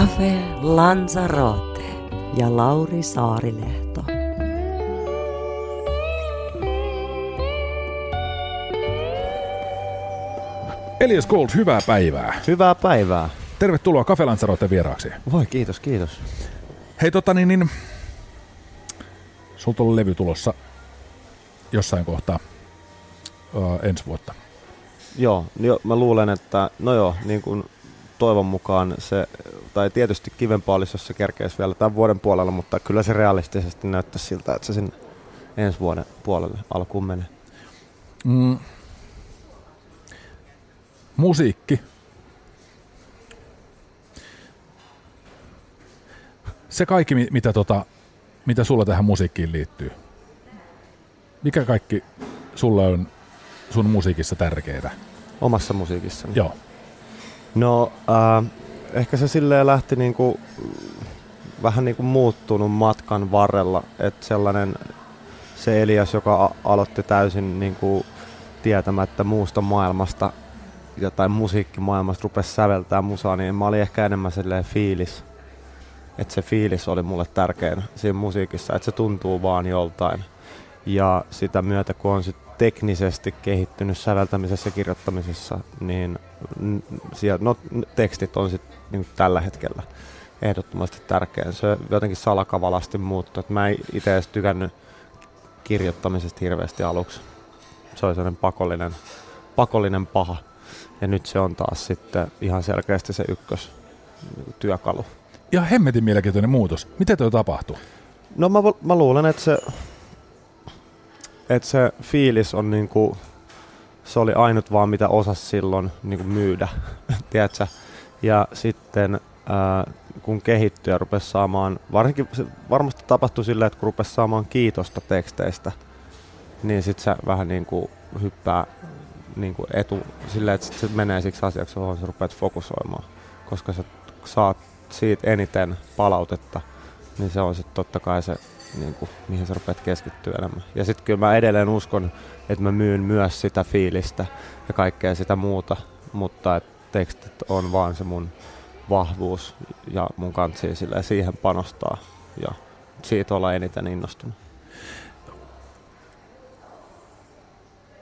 Cafe Lanzarote ja Lauri Saarilehto. Elias Gold, hyvää päivää. Hyvää päivää. Tervetuloa Cafe Lanzarote vieraaksi. Voi kiitos, kiitos. Hei tota niin, niin sulta on levy tulossa jossain kohtaa uh, ensi vuotta. Joo, jo, mä luulen, että no joo, niin kuin toivon mukaan se, tai tietysti kivempaa olisi, jos se kerkeisi vielä tämän vuoden puolella, mutta kyllä se realistisesti näyttäisi siltä, että se sinne ensi vuoden puolelle alkuun menee. Mm. Musiikki. Se kaikki, mi- mitä, tota, mitä sulla tähän musiikkiin liittyy. Mikä kaikki sulle on sun musiikissa tärkeää? Omassa musiikissani. Joo. No, äh, ehkä se silleen lähti niinku, vähän niinku muuttunut matkan varrella, että sellainen se Elias, joka a- aloitti täysin niinku tietämättä muusta maailmasta ja tai musiikkimaailmasta rupesi säveltää musaa, niin mä olin ehkä enemmän silleen fiilis. Että se fiilis oli mulle tärkein siinä musiikissa, että se tuntuu vaan joltain. Ja sitä myötä, kun on sit teknisesti kehittynyt säveltämisessä ja kirjoittamisessa, niin siellä, no, tekstit on sit niin tällä hetkellä ehdottomasti tärkeä. Se jotenkin salakavalasti muuttuu. Mä en itse edes tykännyt kirjoittamisesta hirveästi aluksi. Se oli sellainen pakollinen, pakollinen paha. Ja nyt se on taas sitten ihan selkeästi se ykkös niin työkalu. Ja hemmetin mielenkiintoinen muutos. Miten tuo tapahtuu? No mä, mä luulen, että se, että se fiilis on niinku, se oli ainut vaan mitä osas silloin niinku myydä, tiedätkö? Ja sitten ää, kun kehittyy ja rupesi saamaan, varsinkin se varmasti tapahtui silleen, että kun rupesi saamaan kiitosta teksteistä, niin sitten se vähän niinku hyppää niinku etu silleen, että sit se menee siksi asiaksi, johon sä rupeat fokusoimaan. Koska sä saat siitä eniten palautetta, niin se on sitten totta kai se, niin kuin, mihin sä rupeat keskittyä enemmän. Ja sitten kyllä mä edelleen uskon, että mä myyn myös sitä fiilistä ja kaikkea sitä muuta, mutta et tekstit on vaan se mun vahvuus ja mun kansi silleen siihen panostaa ja siitä olla eniten innostunut.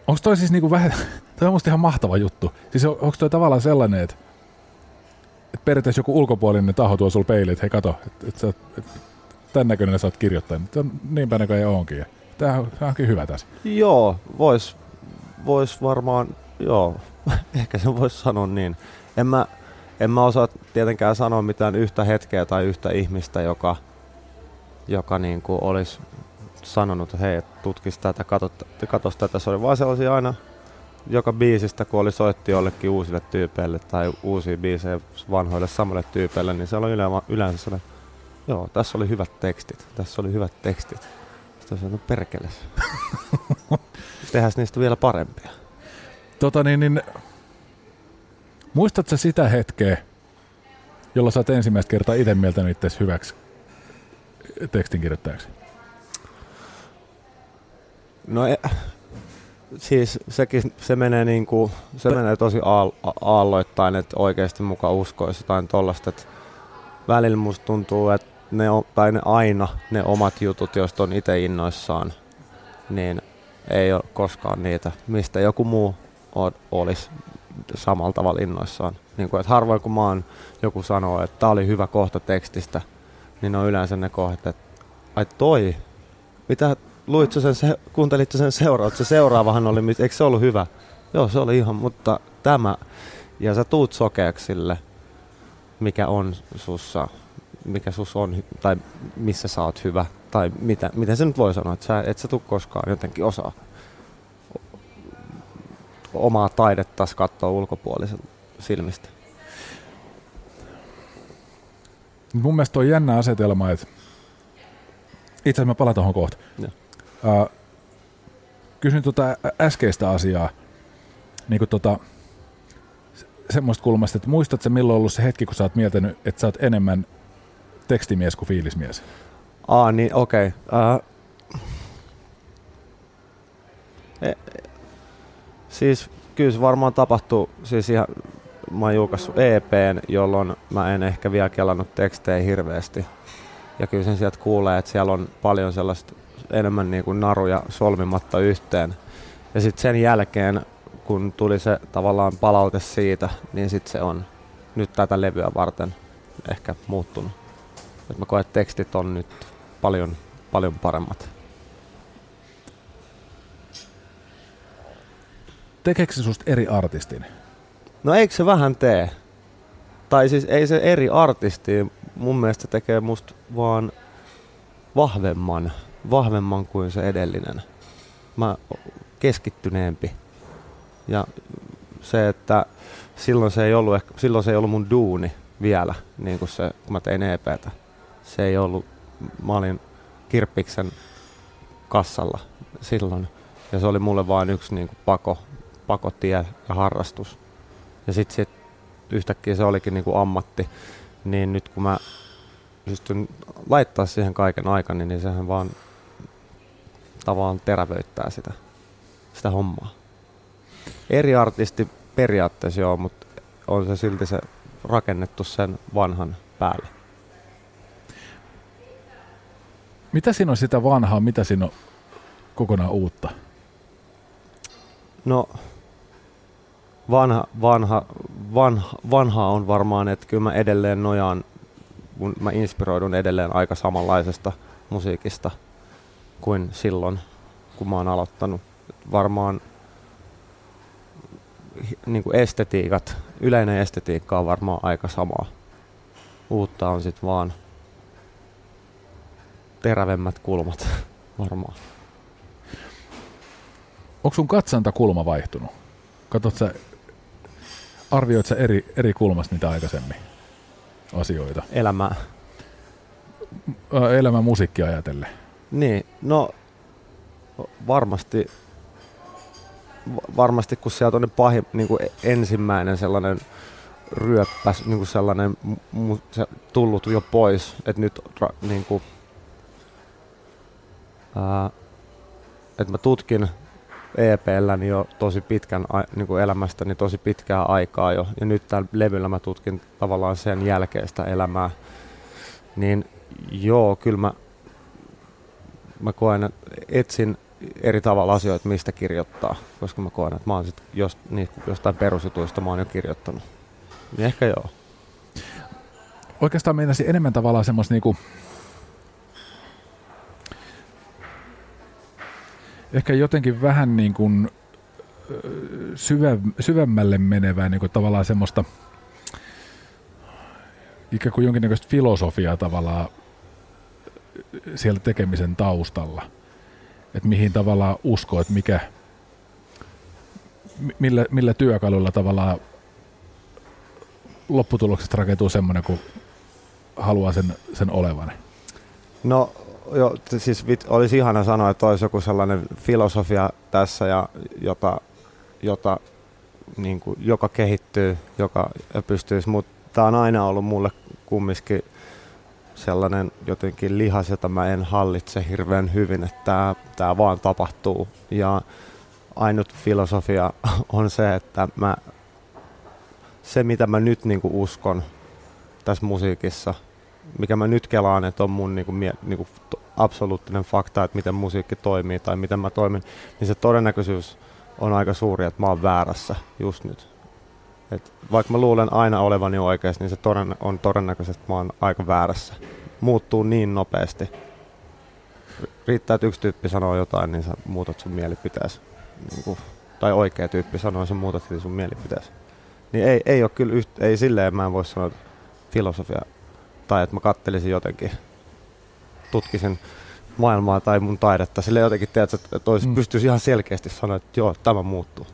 Onko toi siis niinku vähän, toi on musta ihan mahtava juttu. Siis on, onko toi tavallaan sellainen, että, että periaatteessa joku ulkopuolinen taho tuo sulla peiliin, että hei kato, että, että, sä, että tämän näköinen sä oot kirjoittanut. Se on niin päin näköjään onkin. Tämä on, onkin hyvä tässä. Joo, vois, vois varmaan, joo, ehkä se voisi sanoa niin. En mä, en mä osaa tietenkään sanoa mitään yhtä hetkeä tai yhtä ihmistä, joka, joka niin kuin olisi sanonut, että hei, tutkis tätä, katos tätä. Se oli vaan sellaisia aina joka biisistä, kun oli soitti jollekin uusille tyypeille tai uusia biisejä vanhoille samalle tyypeille, niin se yle- yleensä sellainen, joo, tässä oli hyvät tekstit, tässä oli hyvät tekstit. Sitten on no perkeles. Tehdään niistä vielä parempia. Tota niin, niin, muistatko sitä hetkeä, jolloin sä oot ensimmäistä kertaa itse mieltänyt itse hyväksi tekstinkirjoittajaksi? No e, siis sekin, se menee niinku, se menee tosi aal, aalloittain, että oikeasti mukaan uskoisi jotain tollasta, että välillä musta tuntuu, että ne, on, tai ne aina ne omat jutut, joista on itse innoissaan, niin ei ole koskaan niitä, mistä joku muu o- olisi samalla tavalla innoissaan. Niin kuin, että harvoin kun mä oon, joku sanoo, että tämä oli hyvä kohta tekstistä, niin on yleensä ne kohdat, että ai toi, mitä luit sen, se, kuuntelit sen seuraavan, se seuraavahan oli, eikö se ollut hyvä? Joo, se oli ihan, mutta tämä, ja sä tuut sokeaksi sille, mikä on sussa mikä sus on, tai missä sä oot hyvä, tai mitä, miten se nyt voi sanoa, että sä, et sä tuu koskaan jotenkin osaa omaa taidetta katsoa ulkopuolisen silmistä. Mun mielestä on jännä asetelma, että itse asiassa mä palaan tuohon kohta. Uh, kysyn tuota äskeistä asiaa, niin kuin tota, se- semmoista kulmasta, että muistatko milloin on ollut se hetki, kun sä oot mieltänyt, että sä oot enemmän tekstimies kuin fiilismies? Aa, niin okei. Okay. e, siis kyllä se varmaan tapahtuu, siis ihan, mä oon julkaissut EPn, jolloin mä en ehkä vielä kelannut tekstejä hirveästi. Ja kyllä sen sieltä kuulee, että siellä on paljon sellaista enemmän niin kuin naruja solmimatta yhteen. Ja sitten sen jälkeen, kun tuli se tavallaan palaute siitä, niin sitten se on nyt tätä levyä varten ehkä muuttunut. Et mä koen, että tekstit on nyt paljon, paljon paremmat. Tekeekö se susta eri artistin? No eikö se vähän tee? Tai siis ei se eri artisti, mun mielestä se tekee musta vaan vahvemman, vahvemman kuin se edellinen. Mä keskittyneempi. Ja se, että silloin se ei ollut, silloin se ei ollut mun duuni vielä, niin kuin se, kun mä tein EPtä. Se ei ollut, mä olin kirppiksen kassalla silloin. Ja se oli mulle vain yksi niin kuin pako, pakotie ja harrastus. Ja sitten sit yhtäkkiä se olikin niinku ammatti. Niin nyt kun mä pystyn laittaa siihen kaiken aikani, niin sehän vaan tavallaan terävöittää sitä, sitä hommaa. Eri artisti periaatteessa joo, mutta on se silti se rakennettu sen vanhan päälle. Mitä siinä on sitä vanhaa, mitä siinä on kokonaan uutta? No, vanha, vanha, vanha, vanha on varmaan, että kyllä mä edelleen nojaan, kun mä inspiroidun edelleen aika samanlaisesta musiikista kuin silloin, kun mä oon aloittanut. Varmaan niin kuin estetiikat, yleinen estetiikka on varmaan aika samaa. Uutta on sitten vaan terävemmät kulmat varmaan. Onko sun katsantakulma vaihtunut? Katsot sä, arvioit sä eri, eri kulmasta mitä aikaisemmin asioita? Elämää. Ö, Elämän musiikkia ajatellen. Niin, no varmasti, va- varmasti kun sieltä on ne pahin, niin kuin ensimmäinen sellainen ryöppäs, niin kuin sellainen se tullut jo pois, että nyt niin kuin, ää, että mä tutkin EPlläni jo tosi pitkän niin kuin elämästäni tosi pitkää aikaa jo, ja nyt tällä levyllä mä tutkin tavallaan sen jälkeistä elämää, niin joo, kyllä mä mä koen, etsin eri tavalla asioita, mistä kirjoittaa, koska mä koen, että mä oon sit jost, niin, jostain perusjutuista mä oon jo kirjoittanut. Niin ehkä joo. Oikeastaan meinasin enemmän tavallaan semmoista niinku, ehkä jotenkin vähän niin kuin syvä, syvemmälle menevää niin kuin tavallaan semmoista ikään kuin jonkinnäköistä filosofiaa tavallaan siellä tekemisen taustalla. Että mihin tavallaan uskoo, että mikä, mi- millä, millä työkaluilla tavallaan lopputuloksesta rakentuu semmoinen, kun haluaa sen, sen olevan. No jo, siis vit, olisi ihana sanoa, että olisi joku sellainen filosofia tässä, ja, jota, jota, niin kuin, joka kehittyy, joka pystyisi, mutta tämä on aina ollut mulle kumminkin sellainen jotenkin lihas, jota mä en hallitse hirveän hyvin, että tämä vaan tapahtuu. Ja ainut filosofia on se, että mä, se mitä mä nyt niin kuin uskon tässä musiikissa, mikä mä nyt kelaan, että on mun niin kuin, mie, niin kuin to- absoluuttinen fakta, että miten musiikki toimii tai miten mä toimin, niin se todennäköisyys on aika suuri, että mä oon väärässä just nyt. Et vaikka mä luulen aina olevani oikeassa, niin se toden, on todennäköisesti, että mä oon aika väärässä. Muuttuu niin nopeasti. Riittää, että yksi tyyppi sanoo jotain, niin sä muutat sun mielipiteesi. Niin kuin, tai oikea tyyppi sanoo, sä muutat sun mielipiteesi. Niin ei, ei ole kyllä yht, ei silleen mä en voi sanoa, että filosofia tai että mä kattelisin jotenkin, tutkisin maailmaa tai mun taidetta. Sille jotenkin, tiedät, että olisi, mm. pystyisi ihan selkeästi sanoa, että joo, tämä muuttuu.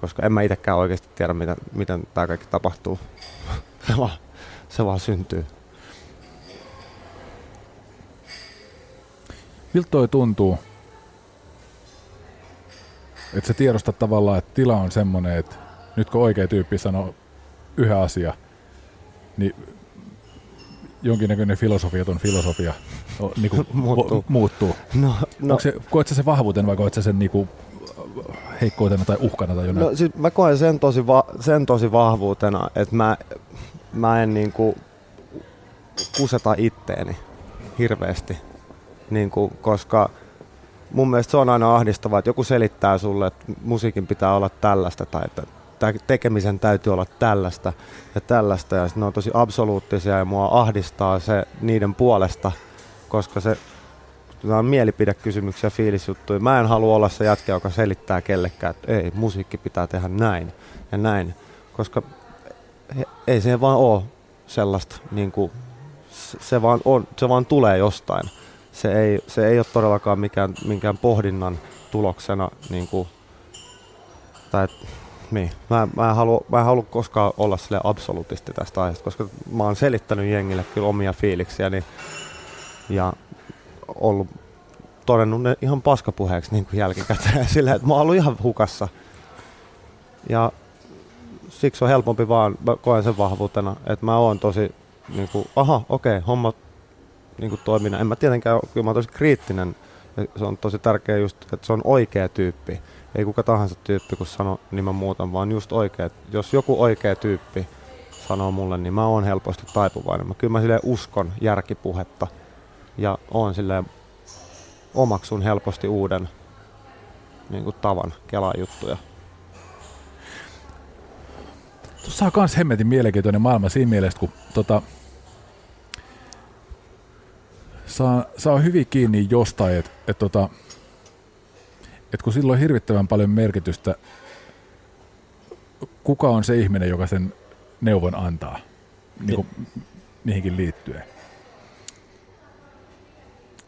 Koska en mä itsekään oikeasti tiedä, miten, miten tämä kaikki tapahtuu. se, vaan, se vaan syntyy. Miltä toi tuntuu? Että se tiedostat tavallaan, että tila on semmoinen, että nyt kun oikea tyyppi sanoo yhä asia, niin jonkinnäköinen filosofiaton filosofia o, niinku, muuttuu. muuttuu. No, no. Onko se, koet sä sen vahvuuten vai koet sä sen niinku heikkoutena tai uhkana? Tai no, siis mä koen sen tosi, va- sen tosi vahvuutena, että mä, mä en niinku kuseta itteeni hirveästi, niinku, koska mun mielestä se on aina ahdistavaa, että joku selittää sulle, että musiikin pitää olla tällaista tai että tekemisen täytyy olla tällaista ja tällaista ja ne on tosi absoluuttisia ja mua ahdistaa se niiden puolesta, koska se on mielipidekysymyksiä, fiilisjuttuja. Mä en halua olla se jätkä, joka selittää kellekään, että ei, musiikki pitää tehdä näin ja näin, koska ei se vaan ole sellaista, niin kuin, se, vaan on, se vaan tulee jostain. Se ei, se ei ole todellakaan mikään, minkään pohdinnan tuloksena, niin kuin, tai niin. Mä, mä, en halua, halua koskaan olla sille absoluutisti tästä aiheesta, koska mä oon selittänyt jengille kyllä omia fiiliksiäni ja ollut todennut ne ihan paskapuheeksi niin kuin jälkikäteen silleen, että mä oon ollut ihan hukassa. Ja siksi on helpompi vaan, mä koen sen vahvuutena, että mä oon tosi niin kuin, aha, okei, okay, homma niin kuin. En mä tietenkään, kyllä mä oon tosi kriittinen. Se on tosi tärkeää just, että se on oikea tyyppi ei kuka tahansa tyyppi, kun sano, mä muutan, vaan just oikea. Jos joku oikea tyyppi sanoo mulle, niin mä oon helposti taipuvainen. Mä kyllä mä silleen uskon järkipuhetta ja oon silleen omaksun helposti uuden niin kuin tavan kelaa juttuja. Tuossa on myös hemmetin mielenkiintoinen maailma siinä mielessä, kun tota, saa, saa hyvin kiinni jostain, että et, tota, että kun sillä on hirvittävän paljon merkitystä, kuka on se ihminen, joka sen neuvon antaa niin kuin mihinkin liittyen.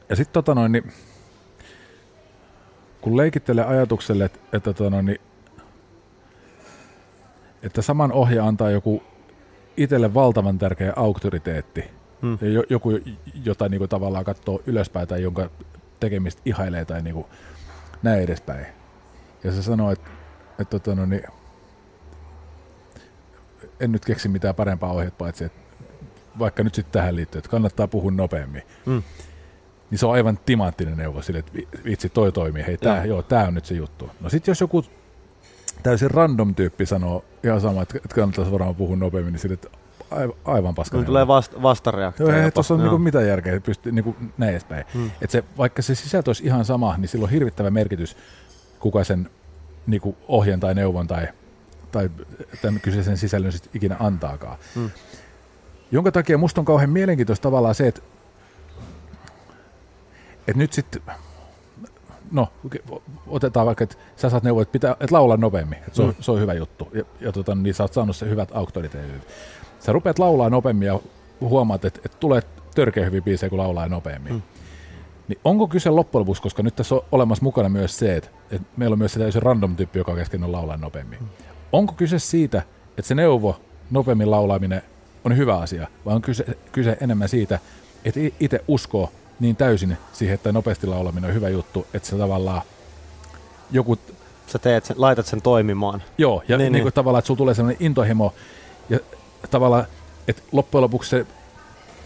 Ja sitten tota niin, kun leikittelee ajatukselle, että, että, tota noin, niin, että saman ohja antaa joku itselle valtavan tärkeä auktoriteetti, hmm. joku, jota niin kuin, tavallaan katsoo ylöspäin tai jonka tekemistä ihailee tai niin kuin, näin edespäin. Ja se sanoi, että, että tota, no niin, en nyt keksi mitään parempaa ohjetta paitsi, että vaikka nyt sitten tähän liittyy, että kannattaa puhua nopeammin. Mm. Niin se on aivan timanttinen neuvo sille, että vitsi toi toimii, hei tää, joo, tää on nyt se juttu. No sitten jos joku täysin random tyyppi sanoo ihan sama, että kannattaisi varmaan puhua nopeammin, niin sille, että aivan paska. No, tulee vast, vastareaktio. Joo, ei tuossa on niinku mitään järkeä, pystyy niinku näin edespäin. Hmm. Et se, vaikka se sisältö olisi ihan sama, niin sillä on hirvittävä merkitys, kuka sen niinku ohjeen tai neuvon tai, tai tämän kyseisen sisällön sit ikinä antaakaan. Hmm. Jonka takia musta on kauhean mielenkiintoista tavallaan se, että et nyt sitten no, otetaan vaikka, että sä saat neuvoa, että, pitää, että laulaa nopeammin, että se, on, mm. se on hyvä juttu, ja, ja tota, niin sä oot saanut se hyvät auktoriteetit sä rupeat laulaa nopeammin ja huomaat, että, että tulee törkeä hyvin biisejä, kun laulaa nopeammin. Mm. Niin onko kyse loppujen lopuksi, koska nyt tässä on olemassa mukana myös se, että, että meillä on myös se täysin random tyyppi, joka kesken on laulaa nopeammin. Mm. Onko kyse siitä, että se neuvo nopeammin laulaaminen on hyvä asia, vai on kyse, kyse enemmän siitä, että itse uskoo niin täysin siihen, että nopeasti laulaminen on hyvä juttu, että se tavallaan joku... Sä teet sen, laitat sen toimimaan. Joo, ja niin, niin, niin. tavallaan, että sulla tulee sellainen intohimo, ja tavallaan, että loppujen lopuksi se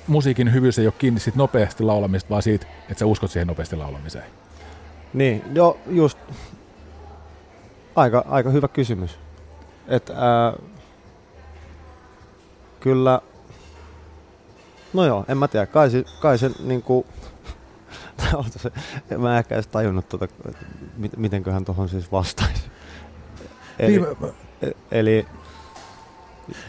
musiikin hyvyys ei ole kiinni siitä nopeasti laulamista, vaan siitä, että sä uskot siihen nopeasti laulamiseen. Niin, joo, just aika, aika hyvä kysymys. Et, ää, kyllä, no joo, en mä tiedä, kai se, kai se niinku, mä en ehkä edes tajunnut, tuota, mitenköhän tuohon siis vastaisi. Eli, niin, eli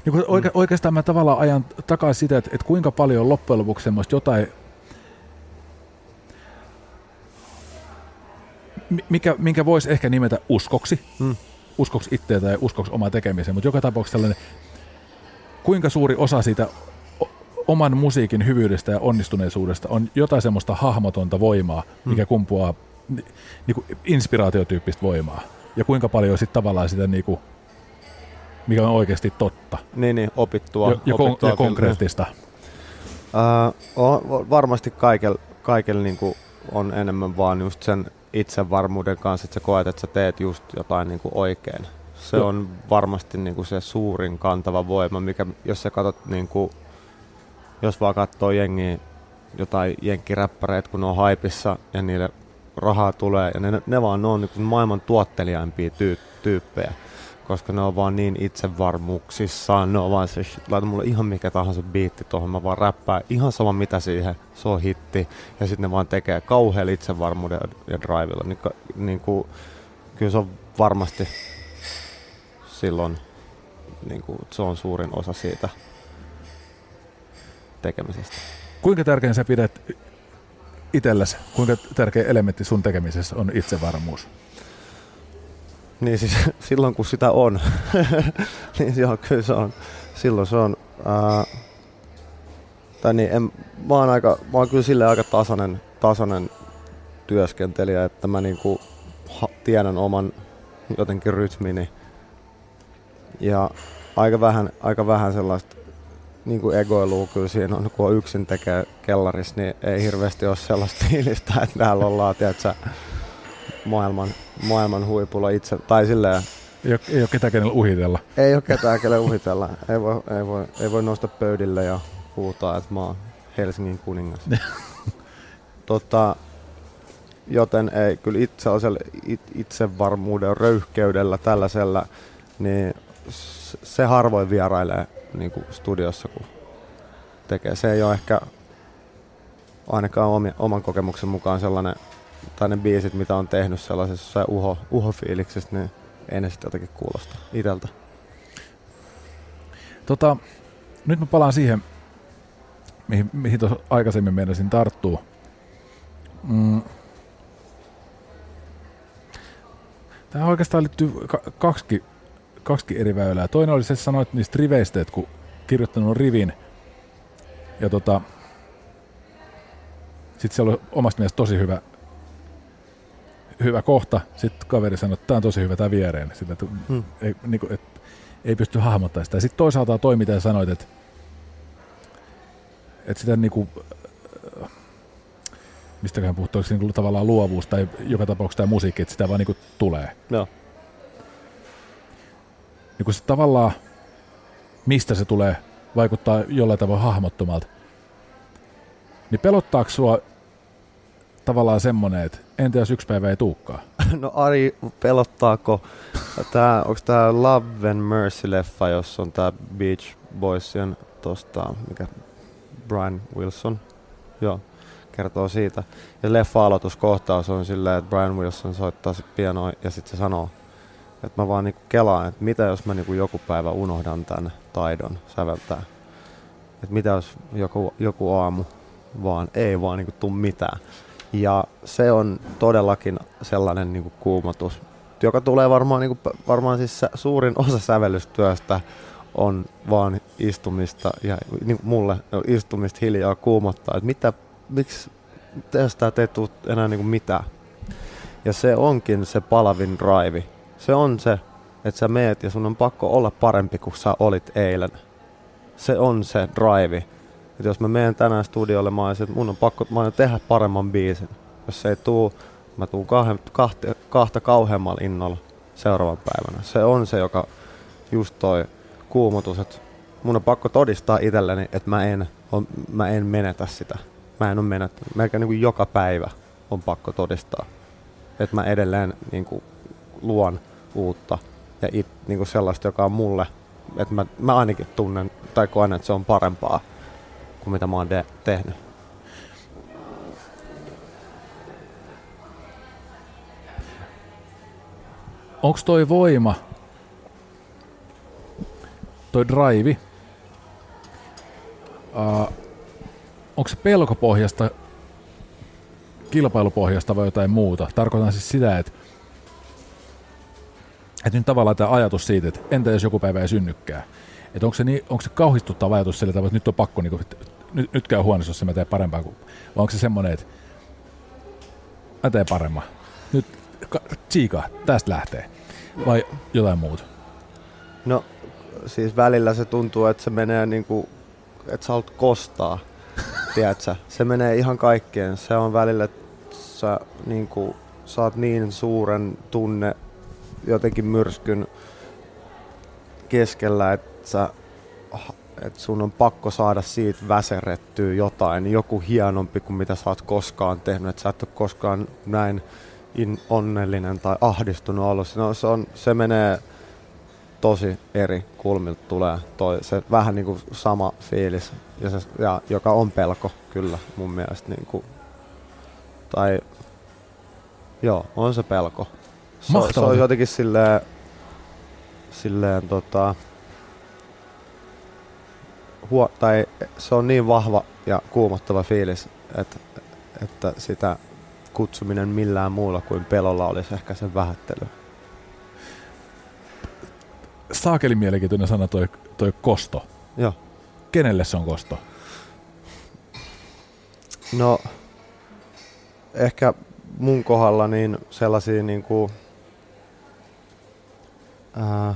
niin kuin oike, oikeastaan mä tavallaan ajan takaisin sitä, että, että kuinka paljon loppujen lopuksi semmoista jotain, mikä, minkä voisi ehkä nimetä uskoksi, hmm. uskoksi itseä tai uskoksi omaa tekemiseen, mutta joka tapauksessa sellainen, kuinka suuri osa siitä oman musiikin hyvyydestä ja onnistuneisuudesta on jotain semmoista hahmotonta voimaa, mikä Mm. kumpuaa ni, niinku inspiraatiotyyppistä voimaa. Ja kuinka paljon sitten tavallaan sitä, niinku, mikä on oikeasti totta Niin, niin, opittua. ja, ja, opittua ja konkreettista. On, varmasti kaikella kaikel niinku on enemmän vaan just sen itsevarmuuden kanssa, että sä koet, että sä teet just jotain niinku oikein. Se Joo. on varmasti niinku se suurin kantava voima, mikä jos sä katsot, niinku, jos vaan katsoo jengiä, jotain jenkkiräppäreitä, kun ne on haipissa ja niille rahaa tulee, ja ne, ne vaan ne on niinku maailman tuotteliaimpia tyy, tyyppejä koska ne on vaan niin itsevarmuuksissaan, ne on vaan se, laita mulle ihan mikä tahansa biitti tuohon, mä vaan räppään ihan sama mitä siihen, se on hitti, ja sitten ne vaan tekee kauhealla itsevarmuuden ja, drivilla, niin, niin kuin, kyllä se on varmasti silloin, niin kuin, se on suurin osa siitä tekemisestä. Kuinka tärkeän sä pidät itsellesi, kuinka tärkeä elementti sun tekemisessä on itsevarmuus? Niin siis silloin kun sitä on, niin joo, kyllä se on. Silloin se on. Ää, tai niin, en, mä, oon aika, mä oon kyllä silleen aika tasainen, tasainen työskentelijä, että mä niinku ha, tiedän oman jotenkin rytmini. Ja aika vähän, aika vähän sellaista niin kuin egoilua kyllä siinä on, kun on yksin tekee kellarissa, niin ei hirveästi ole sellaista fiilistä, että täällä ollaan, tiedätkö, maailman, maailman huipulla itse, tai silleen, Ei ole, ei ole ketään kenellä uhitella. ei ole ketään, kelle uhitella. Ei voi, ei, voi, ei voi nousta pöydille ja huutaa, että mä oon Helsingin kuningas. tota, joten ei, kyllä itse it, itsevarmuuden röyhkeydellä tällaisella, niin se harvoin vierailee niin kuin studiossa, kun tekee. Se ei ole ehkä ainakaan omi, oman kokemuksen mukaan sellainen, tai ne biisit, mitä on tehnyt sellaisessa uho, uho-fiiliksessä, niin ei ne sitten jotenkin kuulosta iteltä. Tota, nyt mä palaan siihen, mihin, mihin tuossa aikaisemmin meinasin tarttua. Mm. Tämä oikeastaan liittyy ka- kaksi, kaksi eri väylää. Toinen oli se, että sanoit niistä riveistä, että kun kirjoittanut rivin ja tota, sitten siellä oli omasta mielestä tosi hyvä, hyvä kohta. Sitten kaveri sanoi, että tämä on tosi hyvä tämä viereen. Sitten, että, Hmm. ei, niin kuin, että ei pysty hahmottamaan sitä. Sitten toisaalta toi, mitä sanoit, että, että sitä niinku, äh, mistäköhän puhuttu, oliko se niinku tavallaan luovuus tai joka tapauksessa tämä musiikki, että sitä vaan niinku tulee. Joo. Niin kun se tavallaan, mistä se tulee, vaikuttaa jollain tavalla hahmottomalta. Niin pelottaako sua tavallaan semmonen, että entä jos yksi päivä ei tuukkaa? No Ari, pelottaako tää, onks tää Love and Mercy-leffa, jossa on tää Beach Boysien tosta, mikä Brian Wilson, joo, kertoo siitä. Ja leffa aloituskohtaus on silleen, että Brian Wilson soittaa sit pianoa ja sitten se sanoo, että mä vaan niinku kelaan, että mitä jos mä niinku joku päivä unohdan tän taidon säveltää. Että mitä jos joku, joku aamu vaan ei vaan niinku tuu mitään. Ja se on todellakin sellainen niinku kuumotus, joka tulee varmaan, niinku, varmaan siis suurin osa sävellystyöstä on vaan istumista ja niin mulle istumista hiljaa kuumottaa, että mitä, miksi tästä ei tule enää niinku mitään. Ja se onkin se palavin drive. Se on se, että sä meet ja sun on pakko olla parempi kuin sä olit eilen. Se on se drive. Et jos mä menen tänään studiolle, mä olisin, että mun on pakko mä tehdä paremman biisin. Jos se ei tuu, mä tuun kahden, kahta, kahta kauheammalla innolla seuraavan päivänä. Se on se, joka just toi kuumotus, että mun on pakko todistaa itselleni, että mä en, on, mä en menetä sitä. Mä en ole menettänyt. Melkein niin kuin joka päivä on pakko todistaa, että mä edelleen niin kuin luon uutta ja it, niin kuin sellaista, joka on mulle, että mä, mä ainakin tunnen tai koen, että se on parempaa kuin mitä mä oon de- tehnyt. Onko toi voima, toi drive, uh, onko se pelkopohjasta, kilpailupohjasta vai jotain muuta? Tarkoitan siis sitä, että että nyt tavallaan tämä ajatus siitä, että entä jos joku päivä ei synnykään. Että onko se, niin, onko se kauhistuttava ajatus sillä tavalla, että nyt on pakko, niin nyt, nyt käy huonossa, jos mä teen parempaa kuin, vai onko se semmoinen, että mä teen paremman. Nyt ka- tsiika, tästä lähtee. Vai jotain muuta. No siis välillä se tuntuu, että se menee niinku, että sä haluat kostaa, tiedätkö? Se menee ihan kaikkeen. Se on välillä, että sä niinku, saat niin suuren tunne jotenkin myrskyn keskellä, että sä että sun on pakko saada siitä väserettyä jotain, joku hienompi kuin mitä sä oot koskaan tehnyt, että sä et ole koskaan näin in, onnellinen tai ahdistunut ollut. No, se, on, se menee tosi eri kulmilta tulee toi, se vähän niin kuin sama fiilis, ja se, ja, joka on pelko kyllä mun mielestä. Niin kuin, tai joo, on se pelko. Se, se on jotenkin silleen, silleen tota, huo, tai se on niin vahva ja kuumottava fiilis, että, että sitä kutsuminen millään muulla kuin pelolla olisi ehkä sen vähättely. Saakeli mielenkiintoinen sana toi, toi kosto. Joo. Kenelle se on kosto? No, ehkä mun kohdalla niin sellaisia niinku, ää,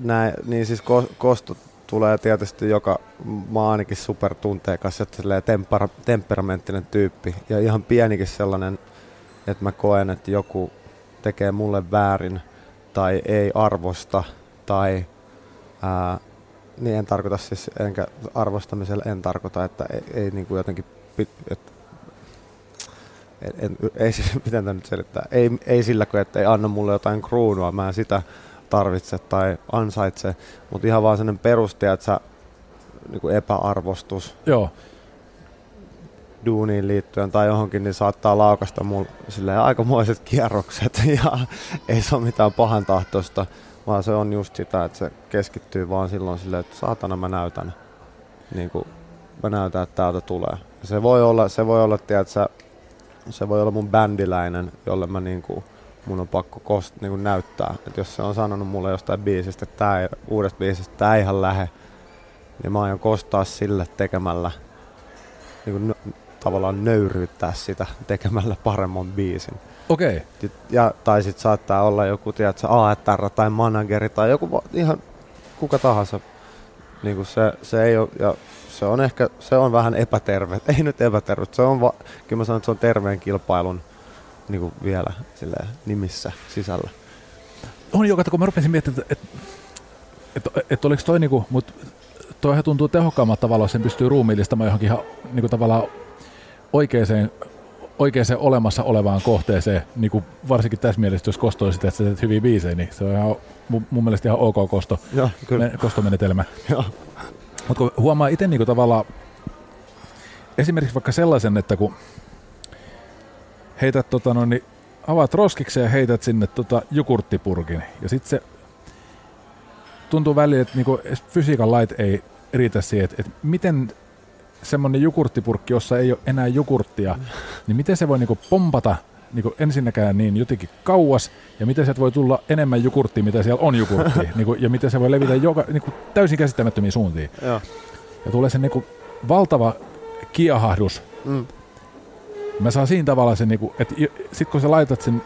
Näin, niin siis ko, kosto tulee tietysti joka, oon ainakin supertunteikas ja silleen tempera, temperamenttinen tyyppi. Ja ihan pienikin sellainen, että mä koen, että joku tekee mulle väärin tai ei arvosta tai ää, niin en tarkoita siis, enkä arvostamisella en tarkoita, että ei, ei niin kuin jotenkin, että en, en, ei siis, miten tämä nyt selittää, ei, ei sillä kuin, että ei anna mulle jotain kruunua, mä en sitä tarvitse tai ansaitse, mutta ihan vaan sellainen peruste, että sä niin kuin epäarvostus Joo. duuniin liittyen tai johonkin, niin saattaa laukasta mulle silleen aikamoiset kierrokset ja ei se ole mitään pahan tahtoista, vaan se on just sitä, että se keskittyy vaan silloin silleen, että saatana mä näytän, niin kuin mä näytän, että täältä tulee. Ja se voi olla, se voi olla, tiedätkö, se voi olla mun bändiläinen, jolle mä niin kuin, mun on pakko kost, niin kuin näyttää. Että jos se on sanonut mulle jostain biisistä, että tää ei, uudesta biisistä, tää ei ihan lähe, niin mä aion kostaa sille tekemällä, niin kuin tavallaan nöyryyttää sitä tekemällä paremman biisin. Okei. Okay. Ja, tai sitten saattaa olla joku, tiedätkö, AR tai manageri tai joku va- ihan kuka tahansa. Niin kuin se, se ei ole, ja se on ehkä, se on vähän epäterve. Ei nyt epäterve, se on, va, kyllä mä sanon, että se on terveen kilpailun niin kuin vielä silleen, nimissä sisällä. On jo, kato, kun mä rupesin miettimään, että et, et, et oliko toi niinku, mut toihan tuntuu tehokkaammalta tavalla, jos sen pystyy ruumiillistamaan johonkin ihan niinku tavallaan oikeaan, oikeaan olemassa olevaan kohteeseen, niinku varsinkin tässä mielessä, jos kostoi sitä, että sä teet hyviä biisejä, niin se on ihan, mun, mun mielestä ihan ok kosto, Joo, kyllä. me, kostomenetelmä. Mutta kun huomaa itse niinku tavallaan, esimerkiksi vaikka sellaisen, että kun heität tota no, niin avaat roskiksen ja heität sinne tota jogurttipurkin. Ja sitten se tuntuu välillä, että niinku fysiikan lait ei riitä siihen, että, että miten semmoinen jogurttipurkki, jossa ei ole enää jogurttia, niin miten se voi niinku pompata niinku ensinnäkään niin jotenkin kauas, ja miten sieltä voi tulla enemmän jogurttia, mitä siellä on jogurttia, niinku, ja miten se voi levitä joka, niinku, täysin käsittämättömiin suuntiin. Joo. Ja tulee se niinku valtava kiehahdus. Mm. Mä saan siinä tavalla sen, niinku, että sit kun sä laitat sen,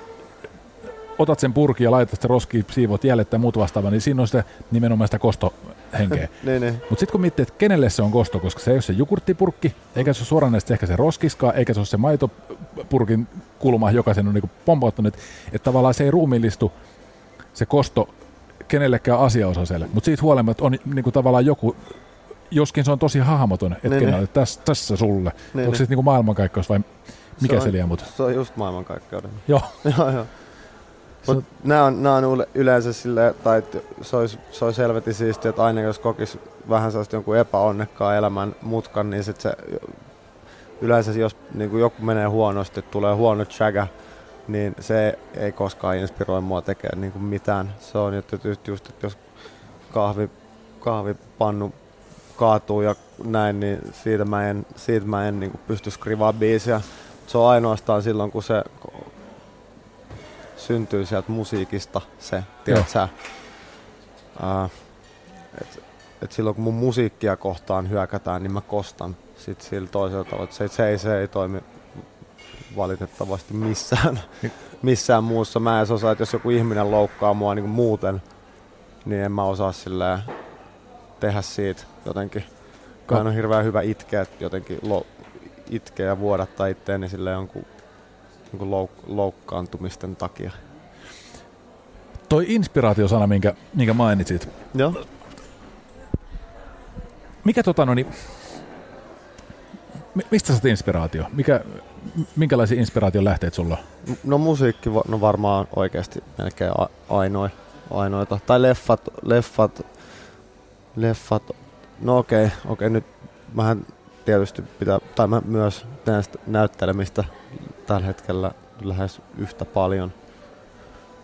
otat sen purkin ja laitat sen roskiin, siivot jäljet tai muut vastaavaa, niin siinä on sitä nimenomaan sitä kostohenkeä. niin. Mutta sitten kun miettii, että kenelle se on kosto, koska se ei ole se jogurttipurkki, eikä se ole suoranaisesti ehkä se roskiskaan, eikä se ole se maitopurkin kulma, joka sen on niinku pompauttanut, että et tavallaan se ei ruumiillistu se kosto kenellekään asiaosaiselle. Mutta siitä huolimatta on niinku tavallaan joku, joskin se on tosi hahmoton, että Niin, kenelle, niin. tässä, tässä sulle. Niin, Onko se niin. niinku maailmankaikkeus vai mikä se se, on, liian mut? Se on just maailmankaikkeuden. Joo. joo, joo. Mut nää on, nää on yle- yleensä silleen, tai se olisi, se olisi helvetin siistiä, että aina jos kokisi vähän sellaista jonkun epäonnekkaan elämän mutkan, niin sit se yleensä jos niin kuin joku menee huonosti, tulee huono chaga, niin se ei koskaan inspiroi mua tekemään niin kuin mitään. Se on että just, just että jos kahvi, kahvipannu kaatuu ja näin, niin siitä mä en, siitä mä en niin kuin pysty skrivaa biisiä. Se on ainoastaan silloin, kun se syntyy sieltä musiikista se, tiedät sä? Uh, et, et silloin kun mun musiikkia kohtaan hyökätään, niin mä kostan sit sillä toisella tavalla. Se, se, ei, se ei toimi valitettavasti missään, missään muussa. Mä en osaa, että jos joku ihminen loukkaa mua niin muuten, niin en mä osaa silleen tehdä siitä jotenkin. Mä on hirveän hyvä itkeä, jotenkin lo, itkeä ja vuodattaa itteeni sille jonkun, jonkun louk- loukkaantumisten takia. Toi inspiraatiosana, minkä, minkä mainitsit. Joo. Mikä tota no niin, mistä sä inspiraatio? Mikä, minkälaisia inspiraation lähteet sulla No musiikki no varmaan oikeasti melkein ainoa, ainoita. Tai leffat, leffat, leffat. No okei, okay, okei okay, nyt mähän tietysti pitää, tai mä myös teen näyttelemistä tällä hetkellä lähes yhtä paljon.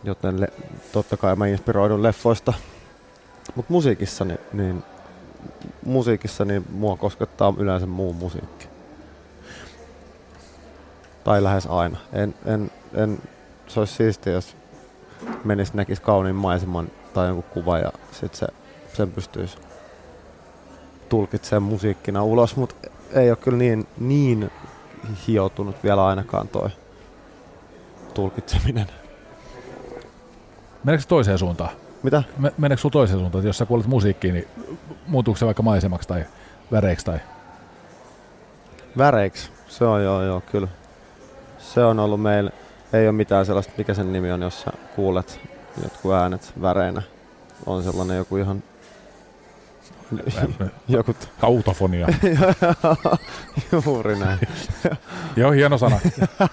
Joten le, totta kai mä inspiroidun leffoista. Mutta musiikissa, niin, niin, musiikissa niin mua koskettaa yleensä muu musiikki. Tai lähes aina. En, en, en, se olisi siistiä, jos menisi näkisi kauniin maiseman tai jonkun kuva ja sit se, sen pystyisi tulkitsemaan musiikkina ulos, mutta ei ole kyllä niin, niin hioutunut vielä ainakaan toi tulkitseminen. Meneekö toiseen suuntaan? Mitä? Meneekö sinulla toiseen suuntaan, että jos sä kuulet musiikkiin, niin muuttuuko se vaikka maisemaksi tai väreiksi? Tai? Väreiksi, se on joo, joo, kyllä. Se on ollut meillä, ei ole mitään sellaista, mikä sen nimi on, jos sä kuulet jotkut äänet väreinä. On sellainen joku ihan joku... Kautafonia. Juuri näin. joo, hieno sana.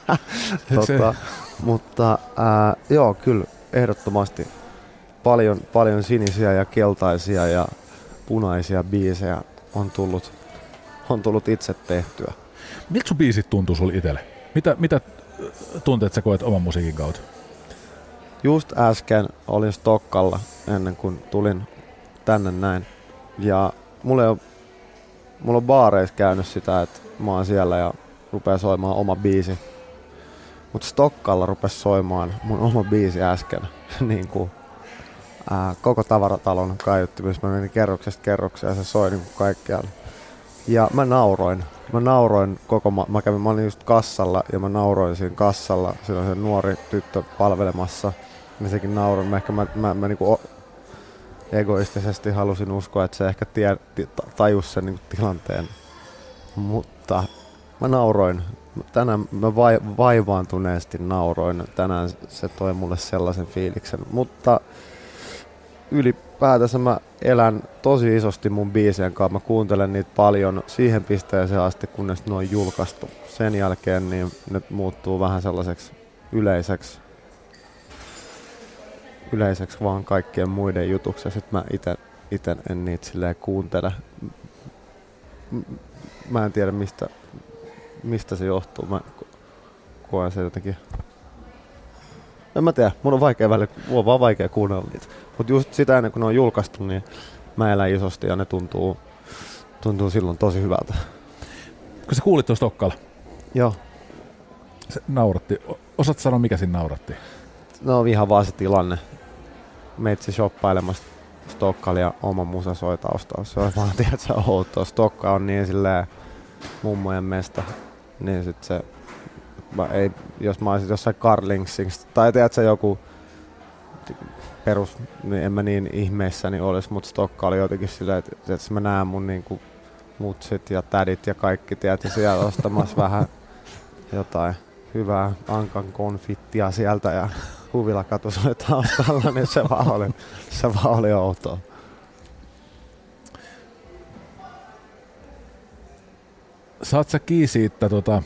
tota, mutta ää, joo, kyllä ehdottomasti paljon, paljon sinisiä ja keltaisia ja punaisia biisejä on tullut, on tullut itse tehtyä. Miltä sun biisit tuntuu sulle itselle? Mitä, mitä tunteet sä koet oman musiikin kautta? Just äsken olin Stokkalla ennen kuin tulin tänne näin. Ja mulla on, mulla on baareissa käynyt sitä, että mä oon siellä ja rupeaa soimaan oma biisi. Mutta Stokkalla rupesi soimaan mun oma biisi äsken. niin kuin, ää, koko tavaratalon kaiuttimissa. Mä menin kerroksesta kerrokseen ja se soi niin kaikkialla. Ja mä nauroin. Mä nauroin koko, ma- mä kävin, mä olin just kassalla ja mä nauroin siinä kassalla. Siinä se nuori tyttö palvelemassa. Niin sekin nauroin. Mä ehkä mä, mä, mä niinku egoistisesti halusin uskoa, että se ehkä tie, tajus sen niin tilanteen. Mutta mä nauroin. Tänään mä vai, vaivaantuneesti nauroin. Tänään se toi mulle sellaisen fiiliksen. Mutta ylipäätänsä mä elän tosi isosti mun biisien kanssa. Mä kuuntelen niitä paljon siihen pisteeseen asti, kunnes ne on julkaistu. Sen jälkeen niin ne muuttuu vähän sellaiseksi yleiseksi yleiseksi vaan kaikkien muiden jutuksi ja sit mä ite, ite en niitä silleen kuuntele. Mä en tiedä mistä, mistä se johtuu. Mä koen se jotenkin... En mä tiedä, mun on vaikea välillä, mun on vaan vaikea kuunnella niitä. Mut just sitä ennen kuin ne on julkaistu, niin mä elän isosti ja ne tuntuu, tuntuu silloin tosi hyvältä. Kun sä kuulit tuosta Stokkalla? Joo. Se nauratti. Osaat sanoa, mikä siinä nauratti? No ihan vaan se tilanne meitsi shoppailemassa Stokkalia oman musa soi taustalla. Se on vaan, tiedätkö, outoa. Stokka on niin silleen mummojen mesta. Niin sit se, mä ei, jos mä olisin jossain Carlingsissa, tai tiedätkö, joku perus, niin en mä niin ihmeissäni olisi, mutta Stokka oli jotenkin silleen, että, että mä näen mun niinku mutsit ja tädit ja kaikki, tiedätkö, siellä ostamassa vähän jotain hyvää ankan konfittia sieltä ja huvilakatu oli taustalla, niin se vaan oli, se vaan oli outoa. Saat sä kiinni siitä tota,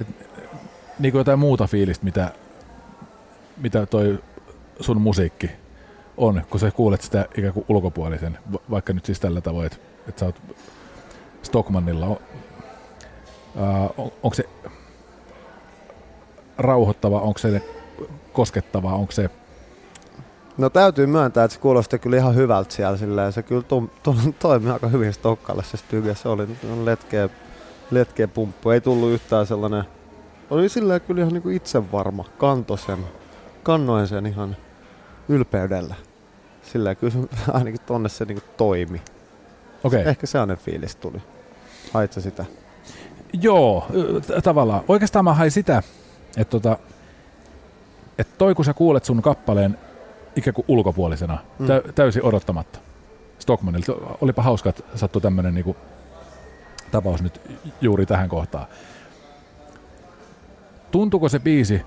et niin jotain muuta fiilistä, mitä, mitä toi sun musiikki on, kun sä kuulet sitä ikään kuin ulkopuolisen, va- vaikka nyt siis tällä tavoin, että, että sä oot Stockmannilla. On, ää, on, onko se rauhoittava, onko se koskettava, onko se No täytyy myöntää, että se kuulosti kyllä ihan hyvältä siellä silleen. Se kyllä to, to, toimi aika hyvin Stokkalle se styge. Se oli letkeä, letkeä pumppu. Ei tullut yhtään sellainen... Oli silleen kyllä ihan niinku itsevarma. Kanto sen. Kannoin sen ihan ylpeydellä. Silleen kyllä se ainakin tonne se niinku toimi. Okei. Okay. Ehkä sellainen fiilis tuli. Hait sä sitä? Joo, tavallaan. Oikeastaan mä hain sitä, että tota, et toi kun sä kuulet sun kappaleen ikään kuin ulkopuolisena, Mm. tä- täysin odottamatta Stockmanilta. Olipa hauska, että sattui tämmönen niinku tapaus nyt juuri tähän kohtaan. Tuntuuko se biisi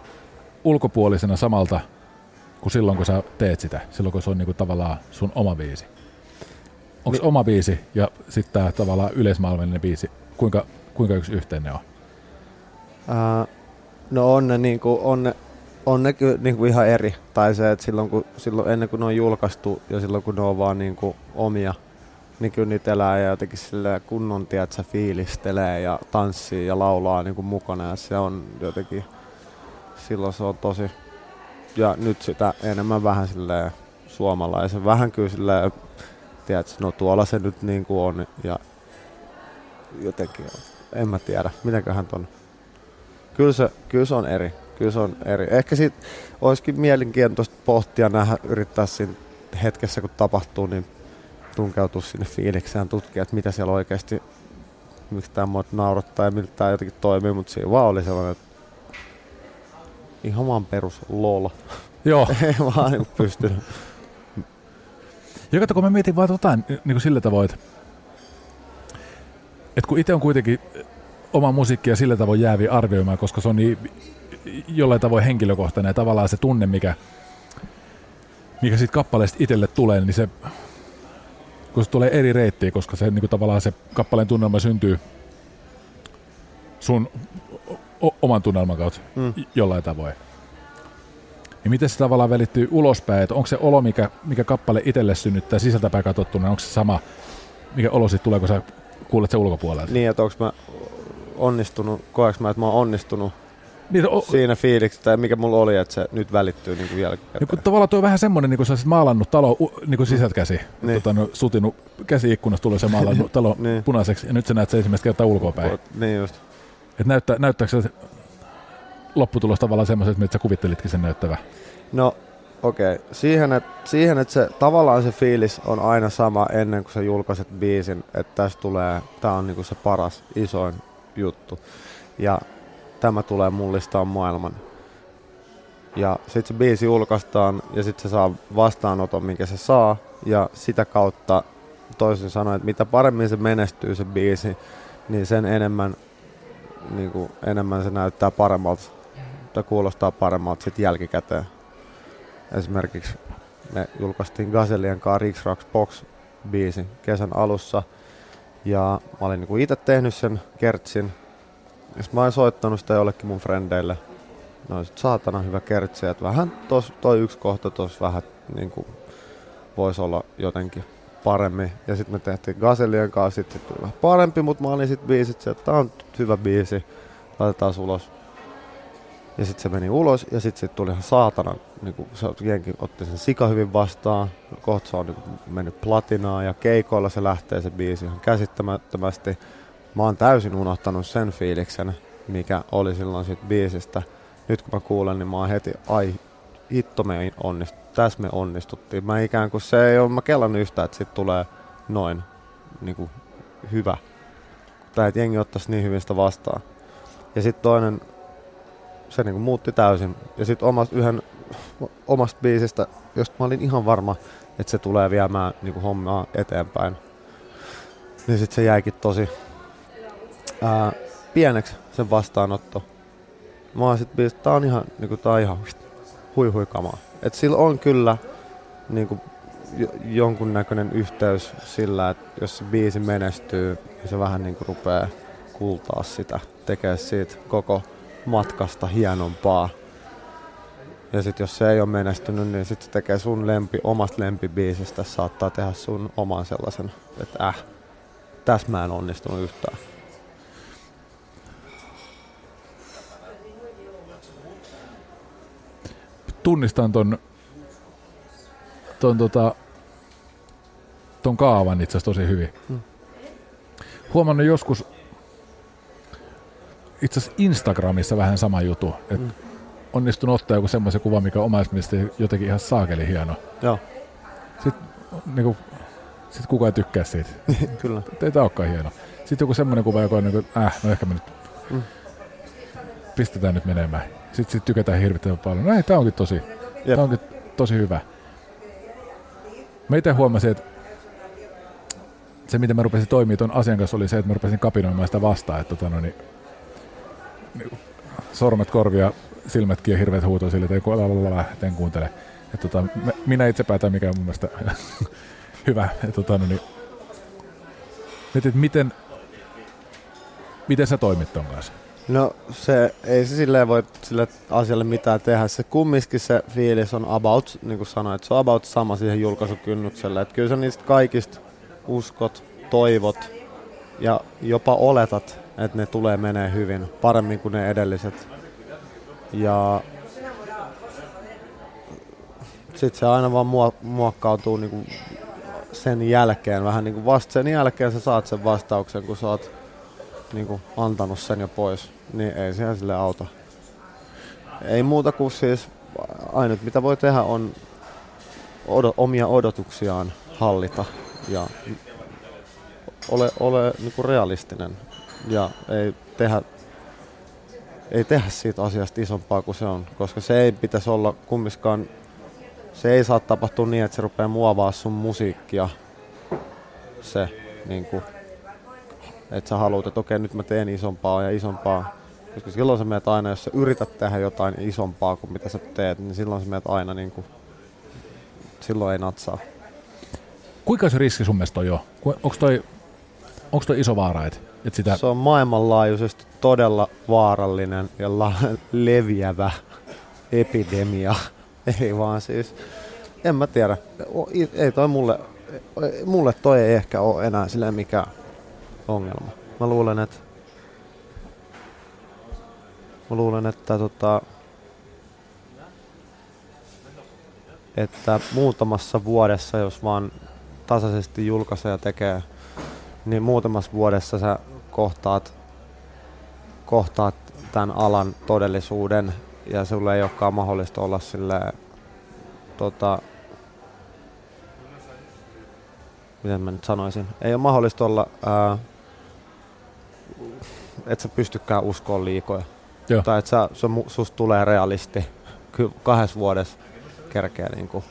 ulkopuolisena samalta kuin silloin, kun sä teet sitä? Silloin, kun se on niinku tavallaan sun oma biisi? Onko Ni- oma biisi ja sitten tämä tavallaan yleismaailmallinen biisi, kuinka, kuinka yksi yhteen ne on? Ää, no on ne, niinku, on ne, on ne kyllä niinku ihan eri. Tai se, että silloin, kun, silloin ennen kuin ne on julkaistu ja silloin kun ne on vaan niinku omia, niin kyllä niitä elää ja jotenkin sille kunnon tiedät, fiilistelee ja tanssii ja laulaa niinku mukana ja se on jotenkin, silloin se on tosi, ja nyt sitä enemmän vähän silleen suomalaisen, vähän kyllä silleen, tiedätkö, no tuolla se nyt niinku on ja jotenkin, en mä tiedä, mitenköhän ton Kyllä se, kyllä se on eri. Kyllä se on eri. Ehkä sit olisikin mielenkiintoista pohtia nähdä, yrittää siinä hetkessä kun tapahtuu, niin tunkeutua sinne fiilikseen tutkia, että mitä siellä oikeasti, miksi tämä mua naurattaa ja miltä tämä jotenkin toimii, mutta siinä vaan oli sellainen, että ihan vaan perus lol. Joo, Ei vaan niinku pystynyt. Ja kato, kun mä mietin vaan tota, niin kuin sillä tavoin, että, että kun itse on kuitenkin oma musiikkia sillä tavoin jäävi arvioimaan, koska se on niin jollain tavoin henkilökohtainen ja tavallaan se tunne, mikä, mikä siitä kappaleesta itselle tulee, niin se, kun se tulee eri reittiä, koska se niin kuin tavallaan se kappaleen tunnelma syntyy sun o- oman tunnelman kautta Mm. jollain tavoin. Niin miten se tavallaan välittyy ulospäin, että onko se olo, mikä, mikä kappale itselle synnyttää sisältäpäin katsottuna, onko se sama, mikä olo sitten tulee, kun sä kuulet se ulkopuolelta? Niin, että onko mä onnistunut, koeks mä, että mä oon onnistunut Niin, o, siinä fiiliksessä, tai mikä mulla oli, että se nyt välittyy niin kuin jälkikäteen. niin kun tavallaan tuo on vähän semmoinen, niin kuin sä olisit maalannut talo u- niin kuin sisältä käsi. Niin. Tota, no, sutinut käsi ikkunasta tulee se maalannut talo Niin. punaiseksi, ja nyt sä näet se ensimmäistä kertaa ulkoapäin. Niin just. Et näyttää, näyttääkö se lopputulos tavallaan semmoiset, mitä sä kuvittelitkin sen näyttävän? No okei, okay. siihen, että siihen, et se tavallaan se fiilis on aina sama ennen kuin sä julkaiset biisin, että tästä tulee, tää on niinku se paras, isoin juttu. Ja tämä tulee mullistaa maailman. Ja sitten se biisi julkaistaan ja sitten se saa vastaanoton, minkä se saa. Ja sitä kautta toisin sanoen, että mitä paremmin se menestyy se biisi, niin sen enemmän, niin kuin, enemmän se näyttää paremmalta tai kuulostaa paremmalta sitten jälkikäteen. Esimerkiksi me julkaistiin Gazelien kanssa Rix Rocks Box biisi kesän alussa. Ja mä olin niinku itse tehnyt sen kertsin. Ja sit mä olin soittanut sitä jollekin mun frendeille. No sit saatana hyvä kertsi, että vähän tos, toi yksi kohta tos vähän niinku voisi olla jotenkin paremmin. Ja sitten me tehtiin Gazelien kanssa, sit tuli vähän parempi, mutta mä olin sit biisit, että tää on hyvä biisi, laitetaan ulos. Ja sitten se meni ulos ja sitten sit tuli ihan saatana, niinku, se jenki otti sen sika hyvin vastaan. Kohta se on niinku, mennyt platinaan ja keikoilla se lähtee se biisi ihan käsittämättömästi. Mä oon täysin unohtanut sen fiiliksen, mikä oli silloin siitä biisistä. Nyt kun mä kuulen, niin mä oon heti, ai hitto me onnistu, tässä me onnistuttiin. Mä ikään kuin se ei ole, mä kellannut yhtään, että sit tulee noin niinku, hyvä. Tai että jengi ottaisi niin hyvin sitä vastaan. Ja sitten toinen se niinku muutti täysin. Ja sitten omasta, yhden omasta biisistä, josta mä olin ihan varma, että se tulee viemään niinku hommaa eteenpäin. Niin sitten se jäikin tosi ää, pieneksi sen vastaanotto. Mä oon sit biisi, tää on ihan, niinku, tää on ihan hui hui kamaa. Et sillä on kyllä niinku, jo, jonkunnäköinen yhteys sillä, että jos se biisi menestyy, niin se vähän niinku rupeaa kultaa sitä, tekee siitä koko matkasta hienompaa. Ja sitten jos se ei ole menestynyt, niin sitten se tekee sun lempi, omasta lempibiisistä, saattaa tehdä sun oman sellaisen, että äh, tässä mä en onnistunut yhtään. Tunnistan ton, ton, tota, ton kaavan itse asiassa tosi hyvin. Mm. Huomannut joskus itse asiassa Instagramissa vähän sama jutu, että Mm. onnistunut ottaa joku semmoisen kuvan, mikä on omasta mielestä jotenkin ihan saakeli hieno. Joo, Niinku, sit kukaan ei tykkää siitä. kyllä. Ei tää olekaan hieno. Sitten joku semmoinen kuva, joka on niinku, äh, no ehkä me nyt Mm. pistetään nyt menemään. Sitten sit tykätään hirvittävän paljon. No ei, tää onkin tosi, tää onkin tosi hyvä. Mä itse huomasin, että se, miten mä rupesin toimia tuon asian kanssa, oli se, että mä rupesin kapinoimaan sitä vastaan, että tota, no, niin, sormet korvia, silmätkin ja hirveät huutoa sille, että ei, ku- lalalala, et en kuuntele. Et, tota, mä- minä itse päätän, mikä on mun mielestä hyvä. Et, tota, no, niin, mietin, että miten, miten sä toimit ton kanssa? No se ei se silleen voi sille asialle mitään tehdä. Se kumminkin se fiilis on about, niin kuin sanoit, se on about sama siihen julkaisukynnykselle. Että kyllä sä niistä kaikista uskot, toivot ja jopa oletat, että ne tulee menee hyvin, paremmin kuin ne edelliset. Ja sitten se aina vaan muokkautuu niinku sen jälkeen, vähän niin kuin vasta sen jälkeen sä saat sen vastauksen, kun sä oot niin kuin antanut sen jo pois, niin ei se sille auta. Ei muuta kuin siis ainut mitä voi tehdä on odo, omia odotuksiaan hallita ja ole, ole niin kuin realistinen ja ei tehdä, ei tehdä siitä asiasta isompaa kuin se on, koska se ei pitäisi olla kummiskaan, se ei saa tapahtua niin, että se rupeaa muovaa sun musiikkia se niin kuin, että sä haluat, että okei nyt mä teen isompaa ja isompaa. Koska silloin sä meet aina, jos sä yrität tehdä jotain isompaa kuin mitä sä teet, niin silloin sä meet aina niin kuin, silloin ei natsaa. Kuinka se riski sun mielestä on jo? Onko toi, toi iso vaara, että et sitä... Se on maailmanlaajuisesti todella vaarallinen ja la- leviävä epidemia. Ei vaan siis, en mä tiedä. Ei toi mulle, mulle toi ei ehkä ole enää silleen mikään ongelma. Mä luulen, että mä luulen, että tota, että muutamassa vuodessa, jos vaan tasaisesti julkaisee ja tekee, niin muutamassa vuodessa sä kohtaat, kohtaat tämän alan todellisuuden ja sulle ei olekaan mahdollista olla sille tota, miten mä nyt sanoisin, ei ole mahdollista olla, ää, et sä pystykään uskoon liikoja. Joo. Tai että sä, se, mu- susta tulee realisti. Kyllä kahdessa vuodessa kerkeä niinku,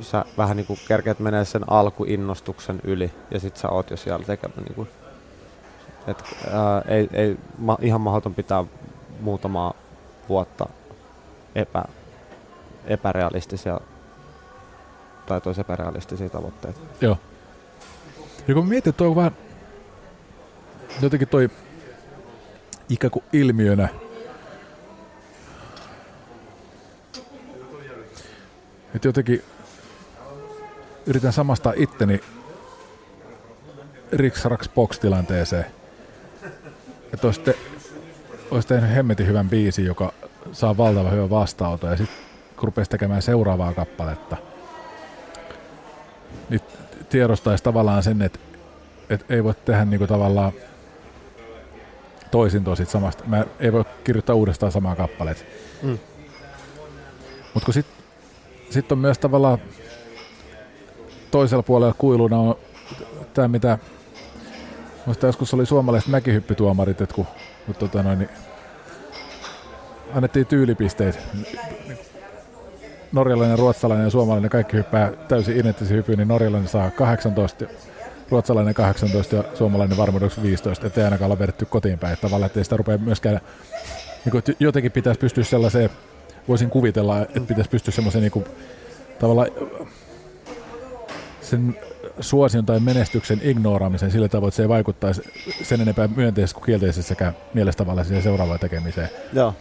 sä vähän niinku kerkeät menee sen alkuinnostuksen yli ja sit sä oot jo siellä tekemään niinku, et, ää, ei, ei ma, ihan mahdoton pitää muutamaa vuotta epä, epärealistisia tai tois epärealistisia tavoitteita. Joo. Ja kun mietit, toi on vähän jotenkin toi ikään kuin ilmiönä että jotenkin yritän samastaa itteni Riks Raks Box tilanteeseen. Että olisi, te, olisi tehnyt hemmetin hyvän biisin, joka saa valtavan hyvän vastaanoton ja sitten kun rupesi tekemään seuraavaa kappaletta, niin tiedostaisi tavallaan sen, että, että ei voi tehdä niinku tavallaan toisin tosit samasta. Mä ei voi kirjoittaa uudestaan samaa kappaleet. Mm. Mutta kun sitten sit on myös tavallaan toisella puolella kuiluna on tämä, mitä Muista joskus oli suomalaiset mäkihyppytuomarit, että kun, kun tota noin, niin annettiin tyylipisteet. Norjalainen, ruotsalainen ja suomalainen kaikki hyppää täysin identtisiä hyppyjä, niin norjalainen saa 18, ruotsalainen 18 ja suomalainen varmuudeksi 15, ettei ainakaan olla vedetty kotiin päin. Tavallaan, ettei sitä rupea myöskään, niin kuin, jotenkin pitäisi pystyä sellaiseen, voisin kuvitella, että pitäisi pystyä semmoiseen niin kuin, tavallaan sen suosion tai menestyksen ignoraamisen sillä tavoin, että se ei vaikuttaisi sen enempää myönteisessä kuin kielteisessä sekä mielestä tavallaan siihen seuraavaan tekemiseen. Joo.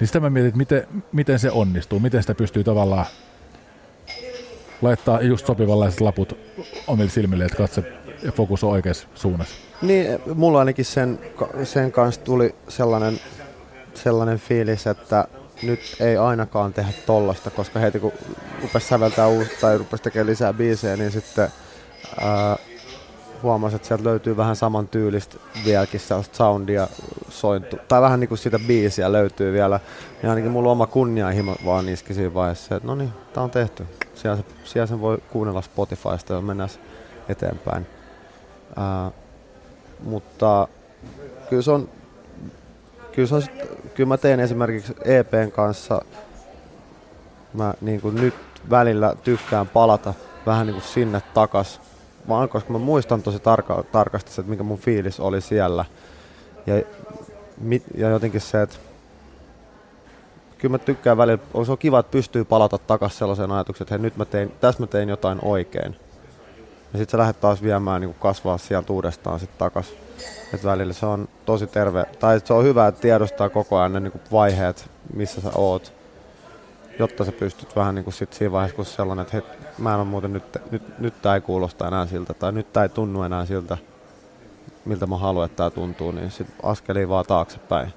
Niin sitä mä mietin, että miten, miten se onnistuu, miten sitä pystyy tavallaan laittaa just sopivanlaiset laput omille silmille, että katse ja fokus on oikeassa suunnassa. Niin, mulla ainakin sen, sen kanssa tuli sellainen, sellainen fiilis, että nyt ei ainakaan tehdä tollasta, koska heti kun rupesi säveltää uutta tai rupesi tekemään lisää biisejä, niin sitten ää, huomasi, että sieltä löytyy vähän saman tyylistä vieläkin sellaista soundia sointu, tai vähän niin kuin sitä biisiä löytyy vielä. Ja ainakin mulla oma kunnianhimo vaan iski siinä vaiheessa, että no niin, tää on tehty. Siellä, se, siellä sen voi kuunnella Spotifysta ja mennä eteenpäin. Ää, mutta kyllä se on, kyllä, se on, kyllä mä teen esimerkiksi EPn kanssa, mä niin kuin nyt välillä tykkään palata vähän niin kuin sinne takas, vaan koska mä muistan tosi tarka, tarkasti, että mikä mun fiilis oli siellä. Ja, mit, ja jotenkin se, että kyllä mä tykkään välillä, se on kiva, että pystyy palata takaisin sellaiseen ajatukseen, että hei, nyt mä tein, tässä mä tein jotain oikein. Ja sitten sä lähdet taas viemään niin kasvaa sieltä uudestaan sitten takas. Et välillä se on tosi terve, tai se on hyvä, että tiedostaa koko ajan ne niin vaiheet, missä sä oot, jotta sä pystyt vähän niin kuin sit siinä vaiheessa, kun sellainen, että hei, mä en ole muuten nyt, nyt, nyt tää ei kuulosta enää siltä, tai nyt tää ei tunnu enää siltä, miltä mä haluan, että tää tuntuu, niin sit askeli vaan taaksepäin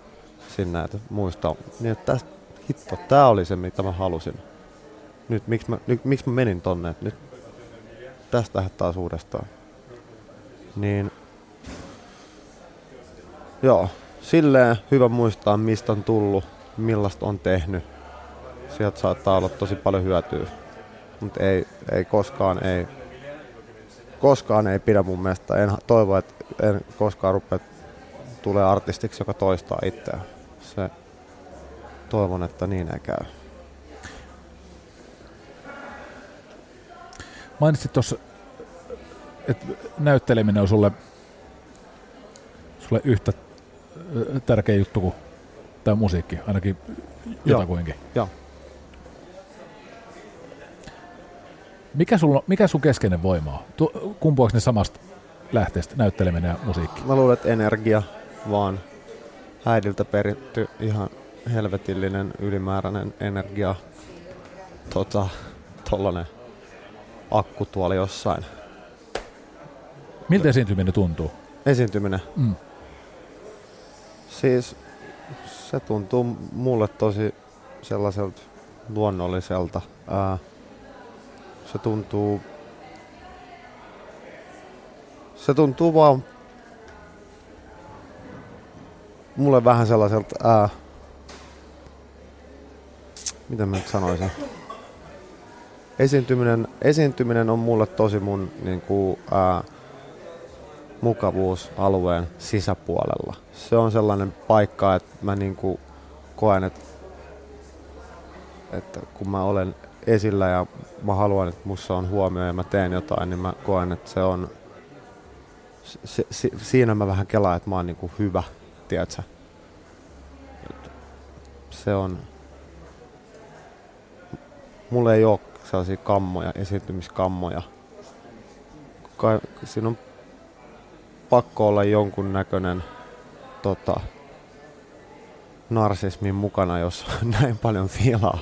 sinne, että muista, niin että tästä, hitto, tää oli se, mitä mä halusin. Nyt, miksi mä, nyt, miksi mä menin tonne, että nyt tästä taas uudestaan. Niin joo, silleen hyvä muistaa, mistä on tullut, millaista on tehnyt. Sieltä saattaa olla tosi paljon hyötyä, mutta ei, ei koskaan ei, koskaan ei pidä mun mielestä. En toivo, että en koskaan rupea tulee artistiksi, joka toistaa itseään. Se, toivon, että niin ei käy. Mainitsit tuossa, että näytteleminen on sulle, sulle yhtä tärkeä juttu kuin tämä musiikki, ainakin jotakuinkin. Joo. Mikä, sulla, mikä sun keskeinen voima on? Kumpuako ne samasta lähteestä, näytteleminen ja musiikki? Mä luulen, että energia vaan äidiltä peritty ihan helvetillinen ylimääräinen energia. Tota, tollanen akku tuolla jossain. Miltä esiintyminen tuntuu? Esiintyminen? Mm. Siis se tuntuu mulle tosi sellaiselta luonnolliselta. Ää, se tuntuu... Se tuntuu vaan mulle vähän sellaiselta... Ää, mitä mä nyt sanoisin? Esiintyminen, esiintyminen on mulle tosi mun niin kuin, ää, mukavuusalueen sisäpuolella. Se on sellainen paikka, että mä niin kuin koen, että, että kun mä olen esillä ja mä haluan, että mussa on huomio ja mä teen jotain, niin mä koen, että se on, se, se, siinä mä vähän kelaan, että mä oon niin kuin hyvä, tiedätkö? Se on, mulla ei ole sellaisia kammoja, esiintymiskammoja. Kai, siinä on pakko olla jonkun näköinen tota, narsismin mukana, jos näin paljon fiilaa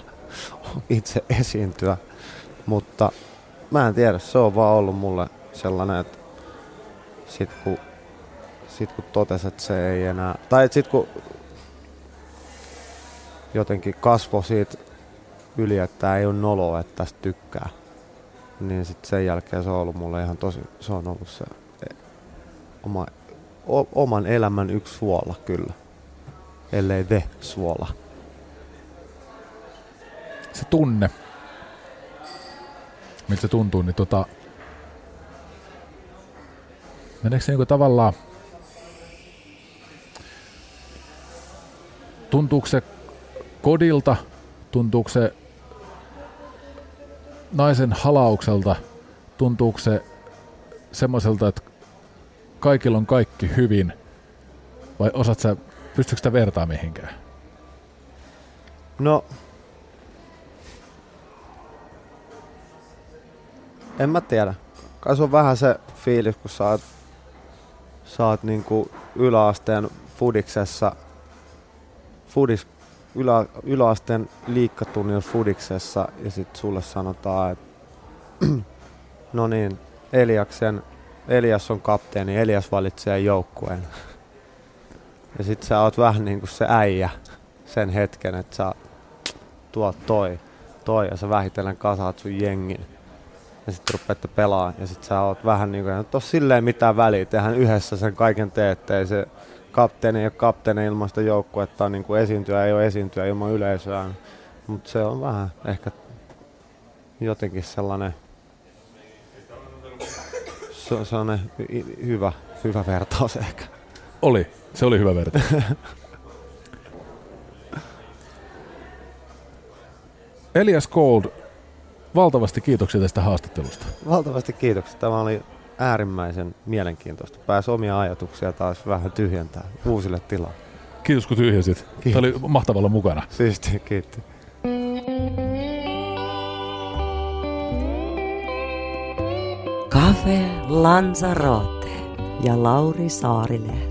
itse esiintyä. Mutta mä en tiedä, se on vaan ollut mulle sellainen, että sit kun, sit kun totesi, että se ei enää, tai sit kun jotenkin kasvo siitä yli, että ei ole noloa, että tästä tykkää. Niin sitten sen jälkeen se on ollut mulle ihan tosi, se on ollut se e, oma, o, oman elämän yksi suola kyllä. Ellei the suola. Se tunne, miltä se tuntuu, niin tota, meneekö se niinku tavallaan, tuntuuko se kodilta, tuntuuko se naisen halaukselta, tuntuuko se semmoiselta, että kaikilla on kaikki hyvin, vai osaat sä, pystyykö sitä vertaa mihinkään? No, en mä tiedä. kai se on vähän se fiilis, kun sä oot, sä oot niinku yläasteen fudiksessa, fudis, ylä, yläasteen liikkatunnilla fudiksessa ja sit sulle sanotaan, että no niin, Eliaksen, Elias on kapteeni, Elias valitsee joukkueen. Ja sit sä oot vähän niinku se äijä sen hetken, että sä tuot toi, toi ja sä vähitellen kasaat sun jengin. Ja sit rupeatte pelaa ja sit sä oot vähän niinku, että tos silleen mitään väliä, tehdään yhdessä sen kaiken teette. Ei se kapteeni ei ole kapteeni ilman sitä joukkuetta, niin kuin esiintyä ei ole esiintyä ilman yleisöä. Mutta se on vähän ehkä jotenkin sellainen, se on sellainen hyvä, hyvä vertaus ehkä. Oli, se oli hyvä vertaus. Elias Gold, valtavasti kiitoksia tästä haastattelusta. Valtavasti kiitoksia. Tämä oli äärimmäisen mielenkiintoista. Pääsi omia ajatuksia taas vähän tyhjentää uusille tilaa. Kiitos kun tyhjäsit. Kiitos. Tämä oli mahtavalla mukana. Siisti, kiitti. Cafe Lanzarote ja Lauri Saarilehto.